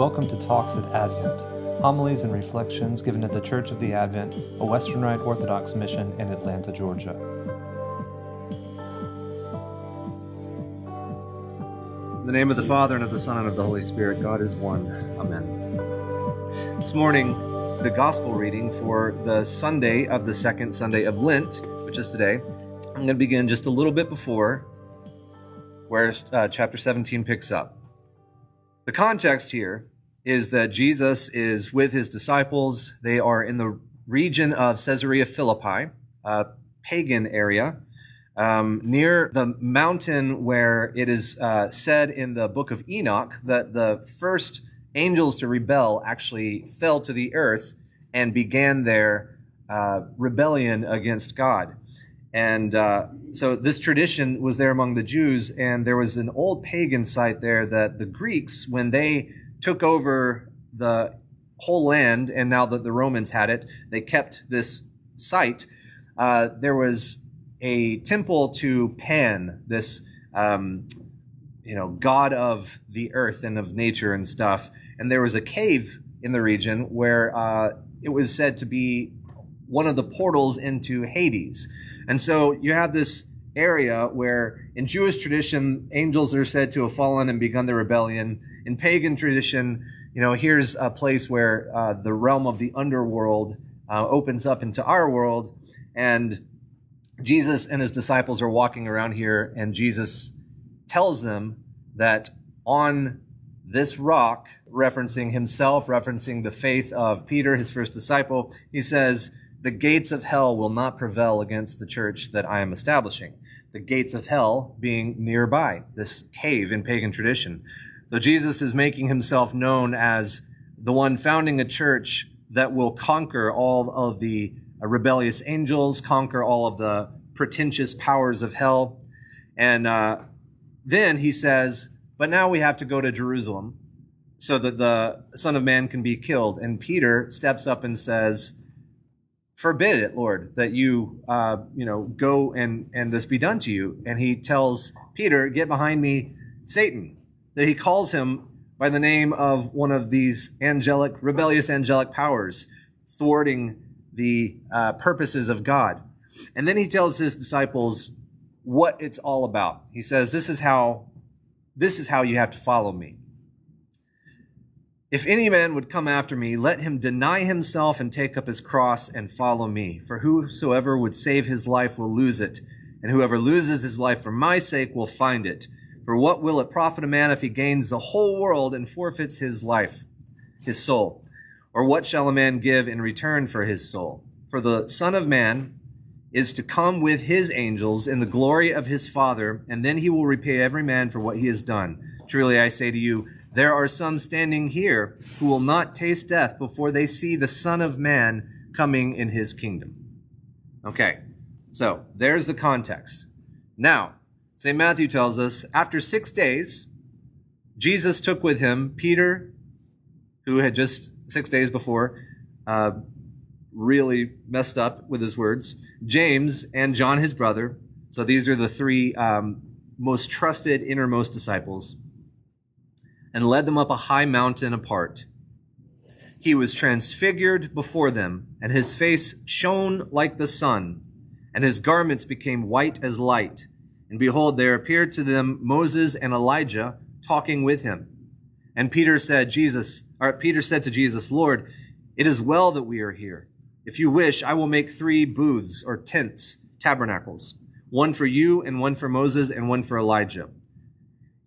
Welcome to Talks at Advent, homilies and reflections given at the Church of the Advent, a Western Rite Orthodox mission in Atlanta, Georgia. In the name of the Father, and of the Son, and of the Holy Spirit, God is one. Amen. This morning, the Gospel reading for the Sunday of the second Sunday of Lent, which is today, I'm going to begin just a little bit before where uh, chapter 17 picks up. The context here is that Jesus is with his disciples. They are in the region of Caesarea Philippi, a pagan area, um, near the mountain where it is uh, said in the book of Enoch that the first angels to rebel actually fell to the earth and began their uh, rebellion against God. And uh, so this tradition was there among the Jews, and there was an old pagan site there that the Greeks, when they took over the whole land, and now that the Romans had it, they kept this site. Uh, there was a temple to Pan, this um, you know god of the earth and of nature and stuff, and there was a cave in the region where uh, it was said to be one of the portals into Hades. And so you have this area where in Jewish tradition, angels are said to have fallen and begun the rebellion. In pagan tradition, you know, here's a place where uh, the realm of the underworld uh, opens up into our world. And Jesus and his disciples are walking around here, and Jesus tells them that on this rock, referencing himself, referencing the faith of Peter, his first disciple, he says, the gates of hell will not prevail against the church that I am establishing. The gates of hell being nearby, this cave in pagan tradition. So Jesus is making himself known as the one founding a church that will conquer all of the rebellious angels, conquer all of the pretentious powers of hell. And uh, then he says, but now we have to go to Jerusalem so that the Son of Man can be killed. And Peter steps up and says, forbid it, Lord, that you, uh, you know, go and, and this be done to you. And he tells Peter, get behind me, Satan. So he calls him by the name of one of these angelic, rebellious angelic powers, thwarting the uh, purposes of God. And then he tells his disciples what it's all about. He says, this is how, this is how you have to follow me. If any man would come after me, let him deny himself and take up his cross and follow me. For whosoever would save his life will lose it, and whoever loses his life for my sake will find it. For what will it profit a man if he gains the whole world and forfeits his life, his soul? Or what shall a man give in return for his soul? For the Son of Man is to come with his angels in the glory of his Father, and then he will repay every man for what he has done. Truly I say to you, there are some standing here who will not taste death before they see the Son of Man coming in his kingdom. Okay, so there's the context. Now, St. Matthew tells us after six days, Jesus took with him Peter, who had just six days before uh, really messed up with his words, James and John, his brother. So these are the three um, most trusted innermost disciples and led them up a high mountain apart. He was transfigured before them, and his face shone like the sun, and his garments became white as light. And behold, there appeared to them Moses and Elijah talking with him. And Peter said, Jesus, or Peter said to Jesus, Lord, it is well that we are here. If you wish, I will make three booths or tents, tabernacles, one for you and one for Moses and one for Elijah.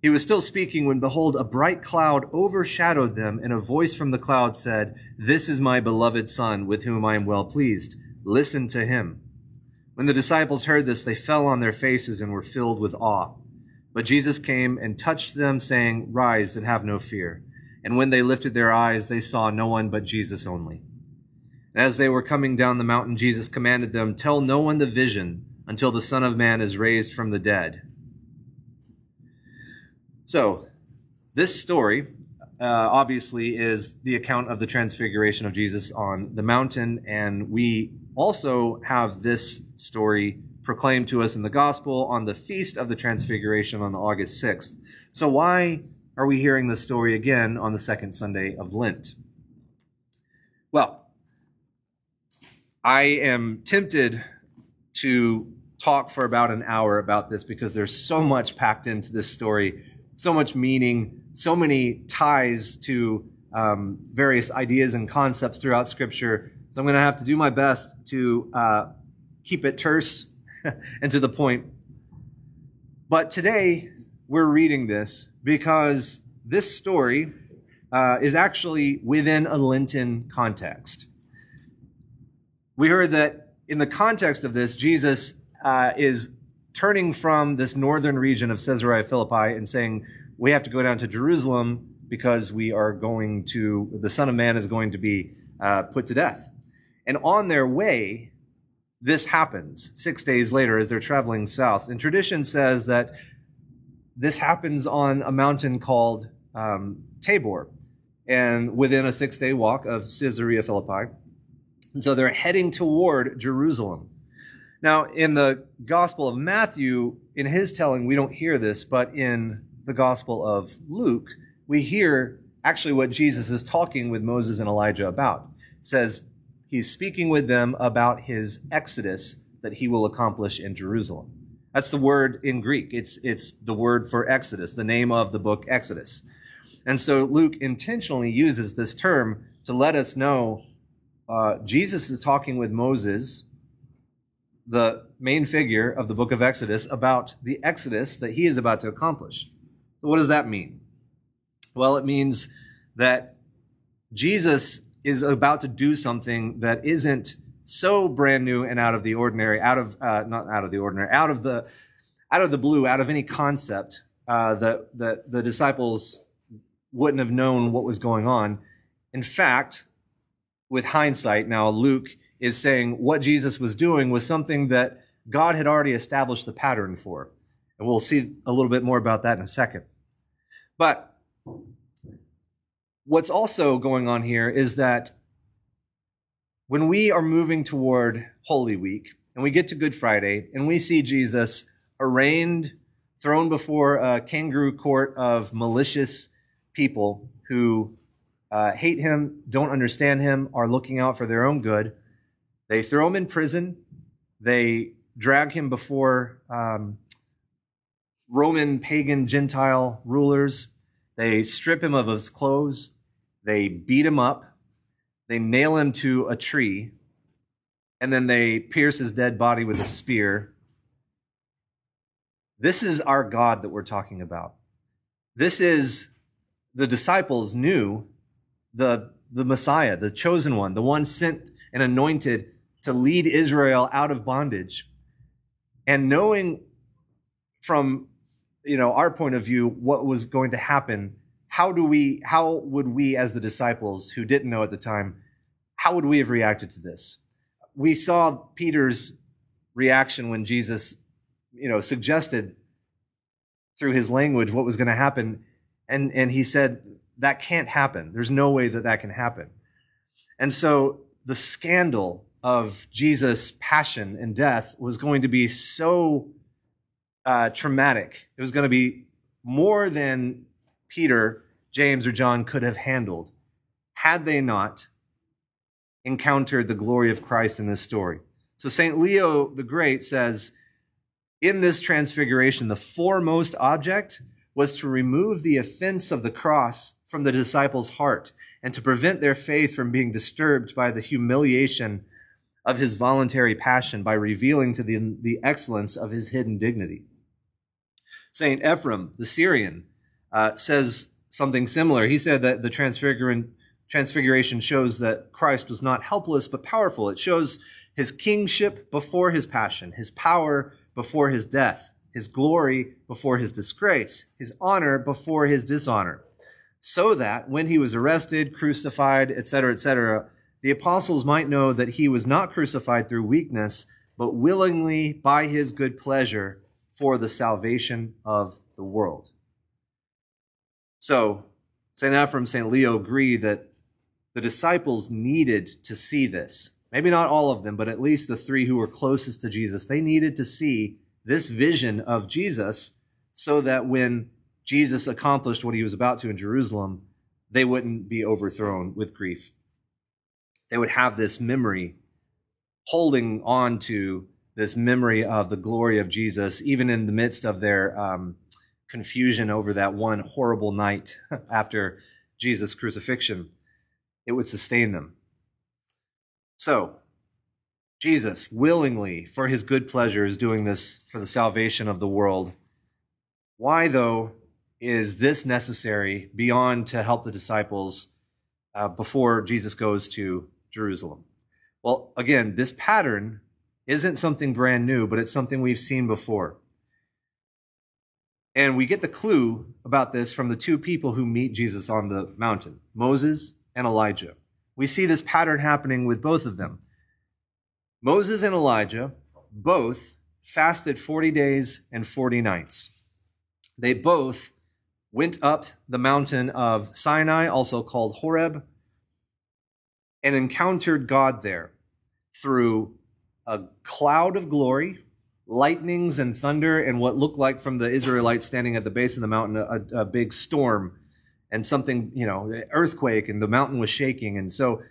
He was still speaking when behold, a bright cloud overshadowed them, and a voice from the cloud said, This is my beloved son, with whom I am well pleased. Listen to him. When the disciples heard this, they fell on their faces and were filled with awe. But Jesus came and touched them, saying, Rise and have no fear. And when they lifted their eyes, they saw no one but Jesus only. And as they were coming down the mountain, Jesus commanded them, Tell no one the vision until the Son of Man is raised from the dead. So, this story uh, obviously is the account of the transfiguration of Jesus on the mountain, and we also have this story proclaimed to us in the gospel on the feast of the transfiguration on August 6th. So, why are we hearing the story again on the second Sunday of Lent? Well, I am tempted to talk for about an hour about this because there's so much packed into this story, so much meaning, so many ties to um, various ideas and concepts throughout Scripture. So I'm going to have to do my best to uh, keep it terse and to the point. But today, we're reading this because this story uh, is actually within a Lenten context. We heard that in the context of this, Jesus uh, is turning from this northern region of Caesarea Philippi and saying, We have to go down to Jerusalem because we are going to, the Son of Man is going to be uh, put to death. And on their way, this happens six days later as they're traveling south. And tradition says that this happens on a mountain called um, Tabor and within a six day walk of Caesarea Philippi. And so they're heading toward Jerusalem. Now, in the Gospel of Matthew, in his telling, we don't hear this, but in the Gospel of Luke, we hear actually what Jesus is talking with Moses and Elijah about. It says he's speaking with them about his exodus that he will accomplish in Jerusalem. That's the word in Greek. It's, it's the word for Exodus, the name of the book Exodus. And so Luke intentionally uses this term to let us know uh, Jesus is talking with Moses, the main figure of the book of Exodus, about the Exodus that he is about to accomplish. So, what does that mean? Well, it means that Jesus is about to do something that isn't so brand new and out of the ordinary, out of uh, not out of the ordinary, out of the out of the blue, out of any concept uh, that that the disciples wouldn't have known what was going on. In fact, with hindsight, now Luke is saying what Jesus was doing was something that God had already established the pattern for. And we'll see a little bit more about that in a second. But what's also going on here is that when we are moving toward Holy Week and we get to Good Friday and we see Jesus arraigned, thrown before a kangaroo court of malicious people who uh, hate him, don't understand him, are looking out for their own good, they throw him in prison. They drag him before um, Roman, pagan, Gentile rulers. They strip him of his clothes. They beat him up. They nail him to a tree. And then they pierce his dead body with a spear. This is our God that we're talking about. This is the disciples knew the, the Messiah, the chosen one, the one sent and anointed to lead Israel out of bondage. And knowing from you know our point of view what was going to happen, how do we how would we as the disciples who didn't know at the time, how would we have reacted to this? We saw Peter's reaction when Jesus, you know, suggested through his language what was going to happen and and he said that can't happen. There's no way that that can happen. And so the scandal of Jesus' passion and death was going to be so uh, traumatic. It was going to be more than Peter, James, or John could have handled had they not encountered the glory of Christ in this story. So St. Leo the Great says, in this transfiguration, the foremost object was to remove the offense of the cross from the disciples' heart and to prevent their faith from being disturbed by the humiliation of his voluntary passion by revealing to the, the excellence of his hidden dignity. St. Ephrem, the Syrian, uh, says something similar. He said that the transfiguration shows that Christ was not helpless but powerful. It shows his kingship before his passion, his power before his death, his glory before his disgrace, his honor before his dishonor. So that when he was arrested, crucified, etc., etc., the apostles might know that he was not crucified through weakness, but willingly by his good pleasure for the salvation of the world. So, St. Ephrem, St. Leo agree that the disciples needed to see this. Maybe not all of them, but at least the three who were closest to Jesus. They needed to see this vision of Jesus so that when Jesus accomplished what he was about to in Jerusalem, they wouldn't be overthrown with grief. They would have this memory, holding on to this memory of the glory of Jesus, even in the midst of their um, confusion over that one horrible night after Jesus' crucifixion. It would sustain them. So, Jesus willingly, for his good pleasure, is doing this for the salvation of the world. Why, though, is this necessary beyond to help the disciples uh, before Jesus goes to Jerusalem? Well, again, this pattern isn't something brand new, but it's something we've seen before. And we get the clue about this from the two people who meet Jesus on the mountain Moses and Elijah. We see this pattern happening with both of them. Moses and Elijah both fasted 40 days and 40 nights. They both went up the mountain of Sinai, also called Horeb, and encountered God there through a cloud of glory, lightnings and thunder, and what looked like from the Israelites standing at the base of the mountain a, a big storm and something, you know, earthquake, and the mountain was shaking. And so,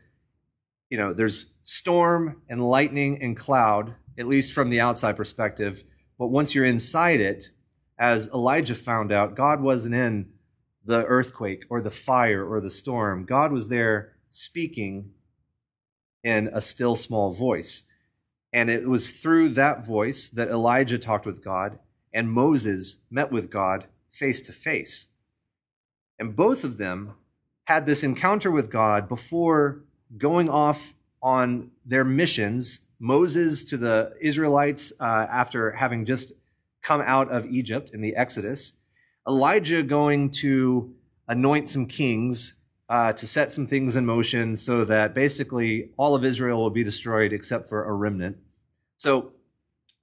you know, there's storm and lightning and cloud, at least from the outside perspective. But once you're inside it, as Elijah found out, God wasn't in the earthquake or the fire or the storm. God was there speaking in a still small voice. And it was through that voice that Elijah talked with God and Moses met with God face to face. And both of them had this encounter with God before going off on their missions. Moses to the Israelites uh, after having just come out of Egypt in the Exodus, Elijah going to anoint some kings uh, to set some things in motion so that basically all of Israel will be destroyed except for a remnant. So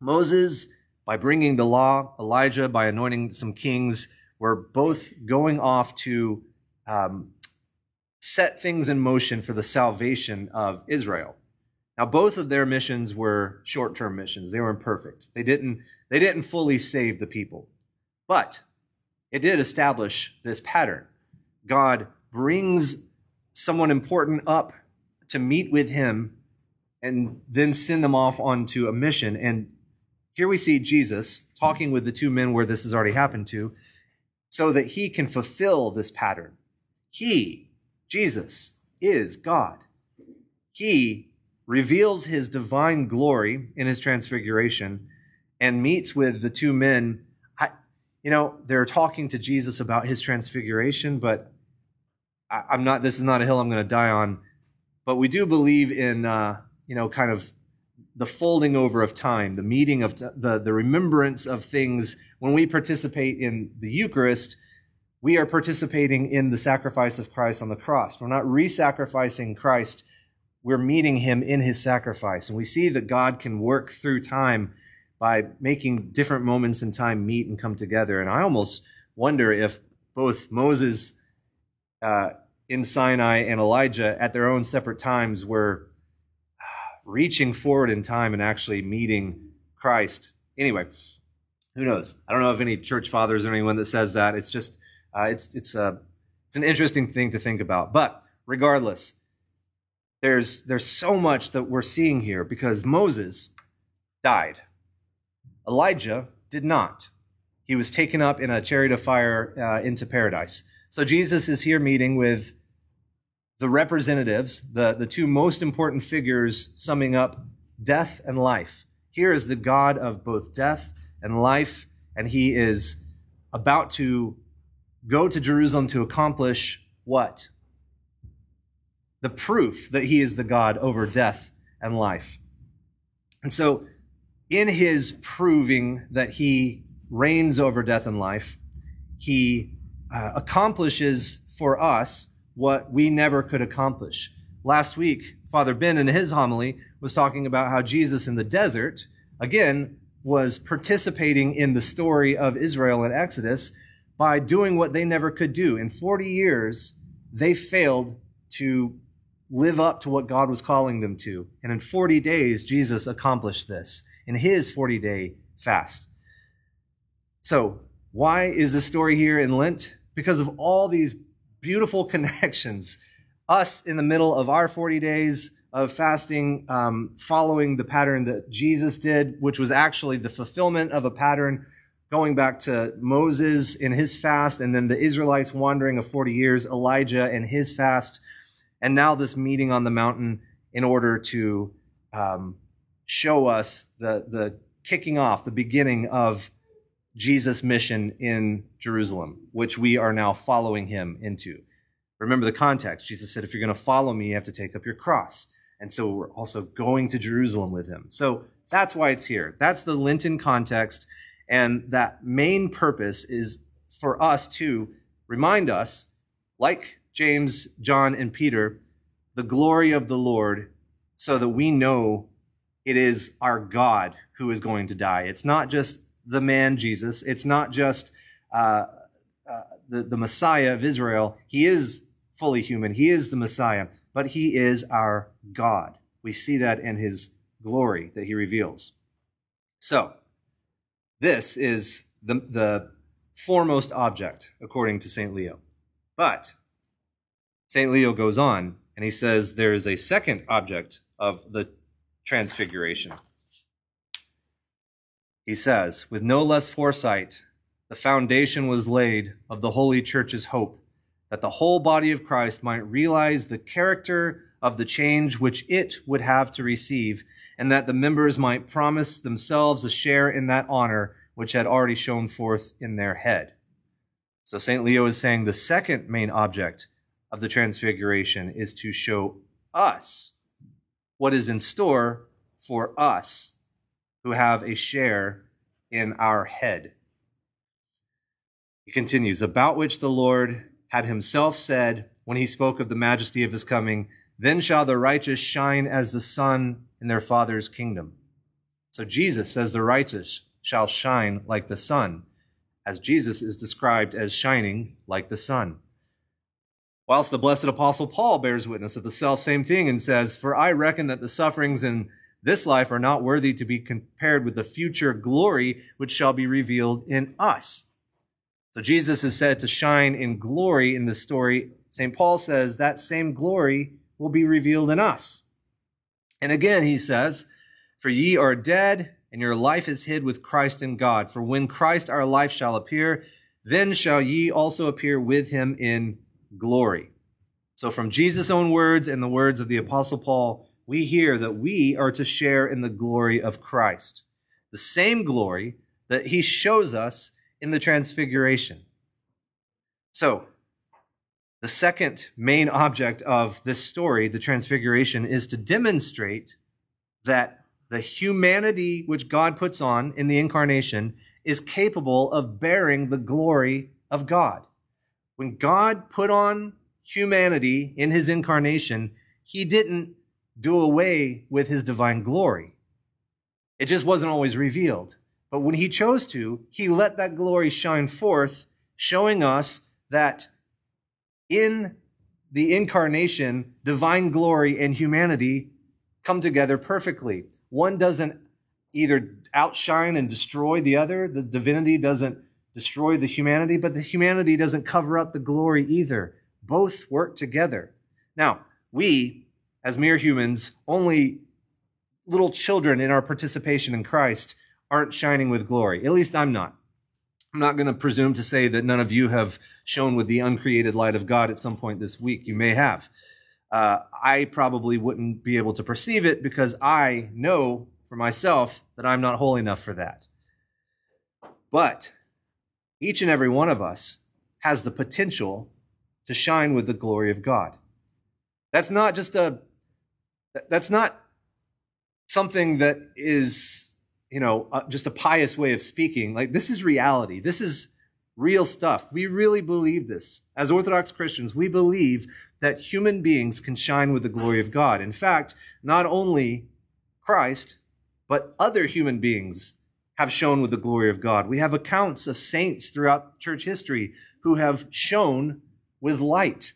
Moses, by bringing the law, Elijah, by anointing some kings, were both going off to um, set things in motion for the salvation of Israel. Now, both of their missions were short term missions. They were imperfect. They didn't they didn't fully save the people. But it did establish this pattern. God brings someone important up to meet with him and then send them off onto a mission. And here we see Jesus talking with the two men where this has already happened to, so that he can fulfill this pattern. He, Jesus, is God. He reveals his divine glory in his transfiguration and meets with the two men. I, you know, they're talking to Jesus about his transfiguration, but I, am not. This is not a hill I'm going to die on. But we do believe in, uh, you know, kind of the folding over of time, the meeting of t- the the remembrance of things. When we participate in the Eucharist, we are participating in the sacrifice of Christ on the cross. We're not re-sacrificing Christ. We're meeting him in his sacrifice. And we see that God can work through time by making different moments in time meet and come together. And I almost wonder if both Moses uh, in Sinai and Elijah at their own separate times were reaching forward in time and actually meeting Christ. Anyway, who knows? I don't know if any church fathers or anyone that says that. It's just uh, it's it's a uh, it's an interesting thing to think about. But regardless, there's there's so much that we're seeing here because Moses died Elijah did not. He was taken up in a chariot of fire uh, into paradise. So Jesus is here meeting with the representatives, the, the two most important figures summing up death and life. Here is the God of both death and life, and he is about to go to Jerusalem to accomplish what? The proof that he is the God over death and life. And so in his proving that he reigns over death and life, he uh, accomplishes for us what we never could accomplish. Last week, Father Ben in his homily was talking about how Jesus in the desert, again, was participating in the story of Israel in Exodus by doing what they never could do. In 40 years, they failed to live up to what God was calling them to. And in 40 days, Jesus accomplished this in his 40 day fast. So Why is the story here in Lent? Because of all these beautiful connections. Us in the middle of our 40 days of fasting, um, following the pattern that Jesus did, which was actually the fulfillment of a pattern going back to Moses in his fast, and then the Israelites wandering of 40 years, Elijah and his fast, and now this meeting on the mountain in order to um, show us the, the kicking off, the beginning of Jesus' mission in Jerusalem, which we are now following him into. Remember the context. Jesus said, if you're going to follow me, you have to take up your cross. And so we're also going to Jerusalem with him. So that's why it's here. That's the Lenten context. And that main purpose is for us to remind us, like James, John, and Peter, the glory of the Lord so that we know it is our God who is going to die. It's not just the man Jesus. It's not just uh, uh, the, the Messiah of Israel. He is fully human. He is the Messiah, but he is our God. We see that in his glory that he reveals. So, this is the, the foremost object, according to St. Leo. But St. Leo goes on and he says there is a second object of the transfiguration. He says, with no less foresight, the foundation was laid of the Holy Church's hope that the whole body of Christ might realize the character of the change which it would have to receive, and that the members might promise themselves a share in that honor which had already shone forth in their head. So St. Leo is saying the second main object of the transfiguration is to show us what is in store for us who have a share in our head. He continues, about which the Lord had himself said when he spoke of the majesty of his coming, Then shall the righteous shine as the sun in their Father's kingdom. So Jesus says the righteous shall shine like the sun, as Jesus is described as shining like the sun. Whilst the blessed apostle Paul bears witness of the self same thing and says, For I reckon that the sufferings in this life are not worthy to be compared with the future glory which shall be revealed in us. So Jesus is said to shine in glory in this story. St. Paul says that same glory will be revealed in us. And again, he says, For ye are dead, and your life is hid with Christ in God. For when Christ our life shall appear, then shall ye also appear with him in glory. So, from Jesus' own words and the words of the Apostle Paul, we hear that we are to share in the glory of Christ, the same glory that he shows us in the Transfiguration. So, the second main object of this story, the Transfiguration, is to demonstrate that the humanity which God puts on in the incarnation is capable of bearing the glory of God. When God put on humanity in his incarnation, he didn't do away with his divine glory. It just wasn't always revealed. But when he chose to, he let that glory shine forth, showing us that in the incarnation, divine glory and humanity come together perfectly. One doesn't either outshine and destroy the other. The divinity doesn't destroy the humanity, but the humanity doesn't cover up the glory either. Both work together. Now, we, as mere humans, only little children in our participation in Christ, aren't shining with glory. At least I'm not. I'm not going to presume to say that none of you have shone with the uncreated light of God at some point this week. You may have. Uh, I probably wouldn't be able to perceive it because I know for myself that I'm not holy enough for that. But each and every one of us has the potential to shine with the glory of God. That's not just a, that's not something that is you know, uh, just a pious way of speaking. Like, this is reality. This is real stuff. We really believe this. As Orthodox Christians, we believe that human beings can shine with the glory of God. In fact, not only Christ, but other human beings have shone with the glory of God. We have accounts of saints throughout church history who have shone with light,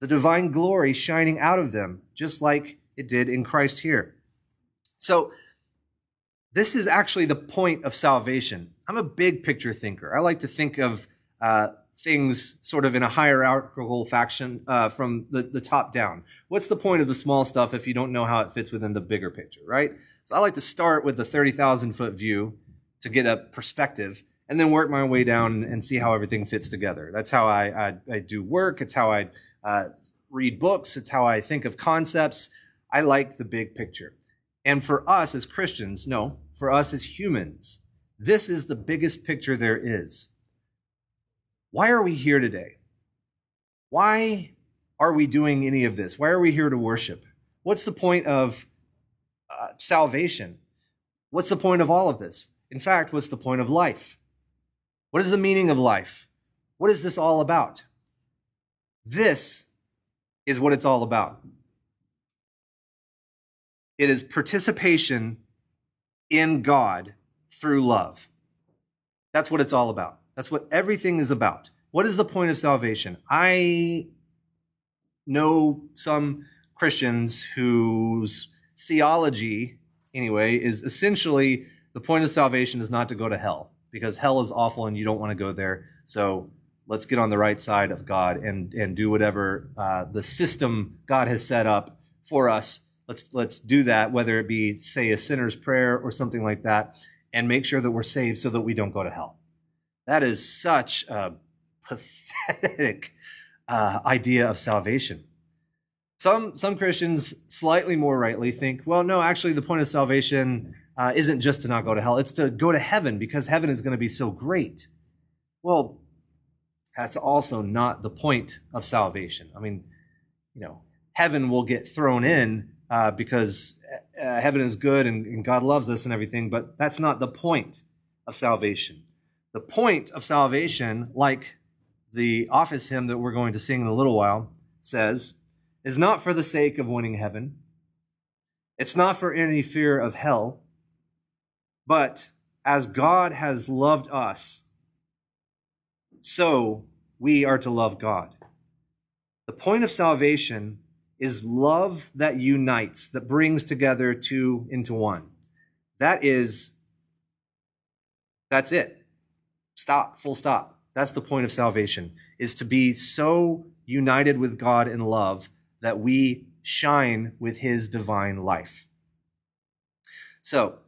the divine glory shining out of them, just like it did in Christ here. So, this is actually the point of salvation. I'm a big picture thinker. I like to think of uh, things sort of in a hierarchical faction uh, from the, the top down. What's the point of the small stuff if you don't know how it fits within the bigger picture, right? So I like to start with the 30,000 foot view to get a perspective and then work my way down and see how everything fits together. That's how I, I, I do work. It's how I uh, read books. It's how I think of concepts. I like the big picture. And for us as Christians, no, for us as humans, this is the biggest picture there is. Why are we here today? Why are we doing any of this? Why are we here to worship? What's the point of uh, salvation? What's the point of all of this? In fact, what's the point of life? What is the meaning of life? What is this all about? This is what it's all about. It is participation in God through love. That's what it's all about. That's what everything is about. What is the point of salvation? I know some Christians whose theology, anyway, is essentially the point of salvation is not to go to hell because hell is awful and you don't want to go there. So let's get on the right side of God and, and do whatever uh, the system God has set up for us Let's let's do that, whether it be say a sinner's prayer or something like that, and make sure that we're saved so that we don't go to hell. That is such a pathetic uh, idea of salvation. Some some Christians slightly more rightly think, well, no, actually, the point of salvation uh, isn't just to not go to hell; it's to go to heaven because heaven is going to be so great. Well, that's also not the point of salvation. I mean, you know, heaven will get thrown in uh, because uh, heaven is good and, and God loves us and everything, but that's not the point of salvation. The point of salvation, like the office hymn that we're going to sing in a little while says, is not for the sake of winning heaven. It's not for any fear of hell, but as God has loved us, so we are to love God. The point of salvation is love that unites, that brings together two into one. That is, that's it. Stop, full stop. That's the point of salvation, is to be so united with God in love that we shine with his divine life. So,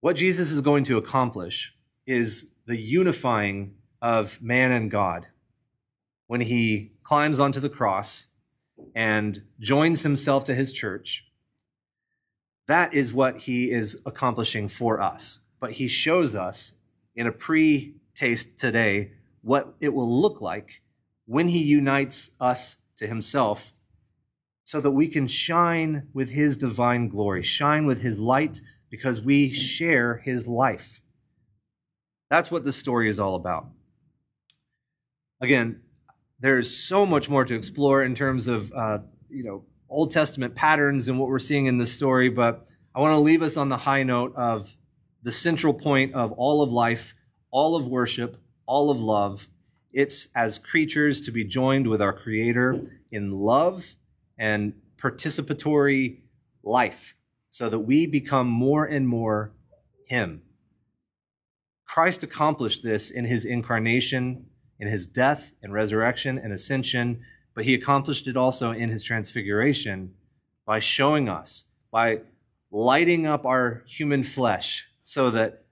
what Jesus is going to accomplish is the unifying of man and God when he climbs onto the cross and joins himself to his church, that is what he is accomplishing for us. But he shows us in a pre taste today what it will look like when he unites us to himself so that we can shine with his divine glory, shine with his light because we share his life. That's what this story is all about. Again, there's so much more to explore in terms of uh, you know Old Testament patterns and what we're seeing in this story, but I want to leave us on the high note of the central point of all of life, all of worship, all of love. It's as creatures to be joined with our Creator in love and participatory life so that we become more and more Him. Christ accomplished this in His incarnation in his death and resurrection and ascension, but he accomplished it also in his transfiguration by showing us, by lighting up our human flesh so that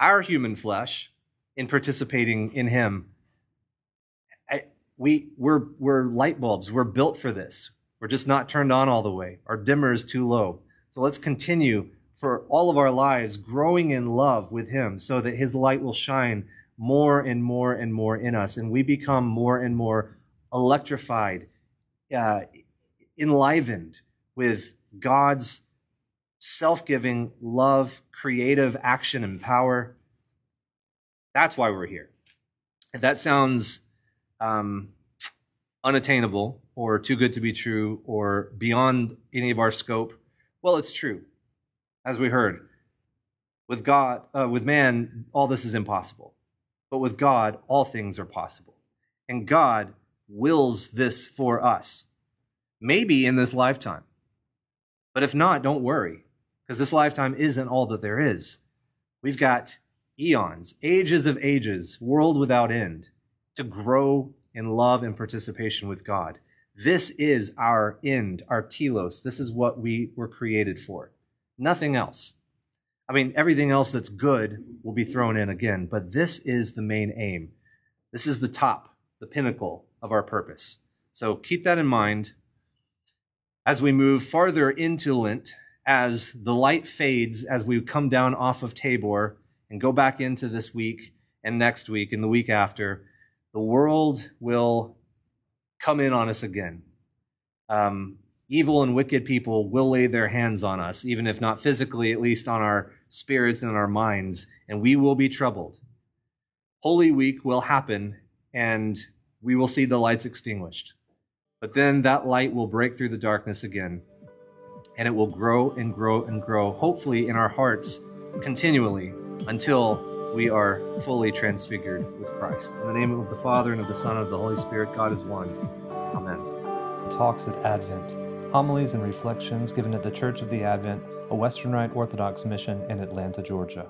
our human flesh, in participating in him, we, we're, we're light bulbs. We're built for this. We're just not turned on all the way. Our dimmer is too low. So let's continue for all of our lives growing in love with him so that his light will shine more and more and more in us, and we become more and more electrified, uh, enlivened with God's self giving love, creative action, and power. That's why we're here. If that sounds um, unattainable or too good to be true or beyond any of our scope, well, it's true. As we heard, with God, uh, with man, all this is impossible. But with God, all things are possible. And God wills this for us. Maybe in this lifetime. But if not, don't worry. because this lifetime isn't all that there is. We've got eons, ages of ages, world without end to grow in love and participation with God. This is our end, our telos. This is what we were created for. Nothing else. I mean, everything else that's good will be thrown in again, but this is the main aim. This is the top, the pinnacle of our purpose. So keep that in mind as we move farther into Lent, as the light fades, as we come down off of Tabor and go back into this week and next week and the week after, the world will come in on us again. Um, evil and wicked people will lay their hands on us, even if not physically, at least on our spirits and our minds, and we will be troubled. Holy Week will happen, and we will see the lights extinguished. But then that light will break through the darkness again, and it will grow and grow and grow, hopefully in our hearts continually until we are fully transfigured with Christ. In the name of the Father, and of the Son, and of the Holy Spirit, God is one. Amen. Talks at Advent Homilies and Reflections given at the Church of the Advent, a Western Rite Orthodox mission in Atlanta, Georgia.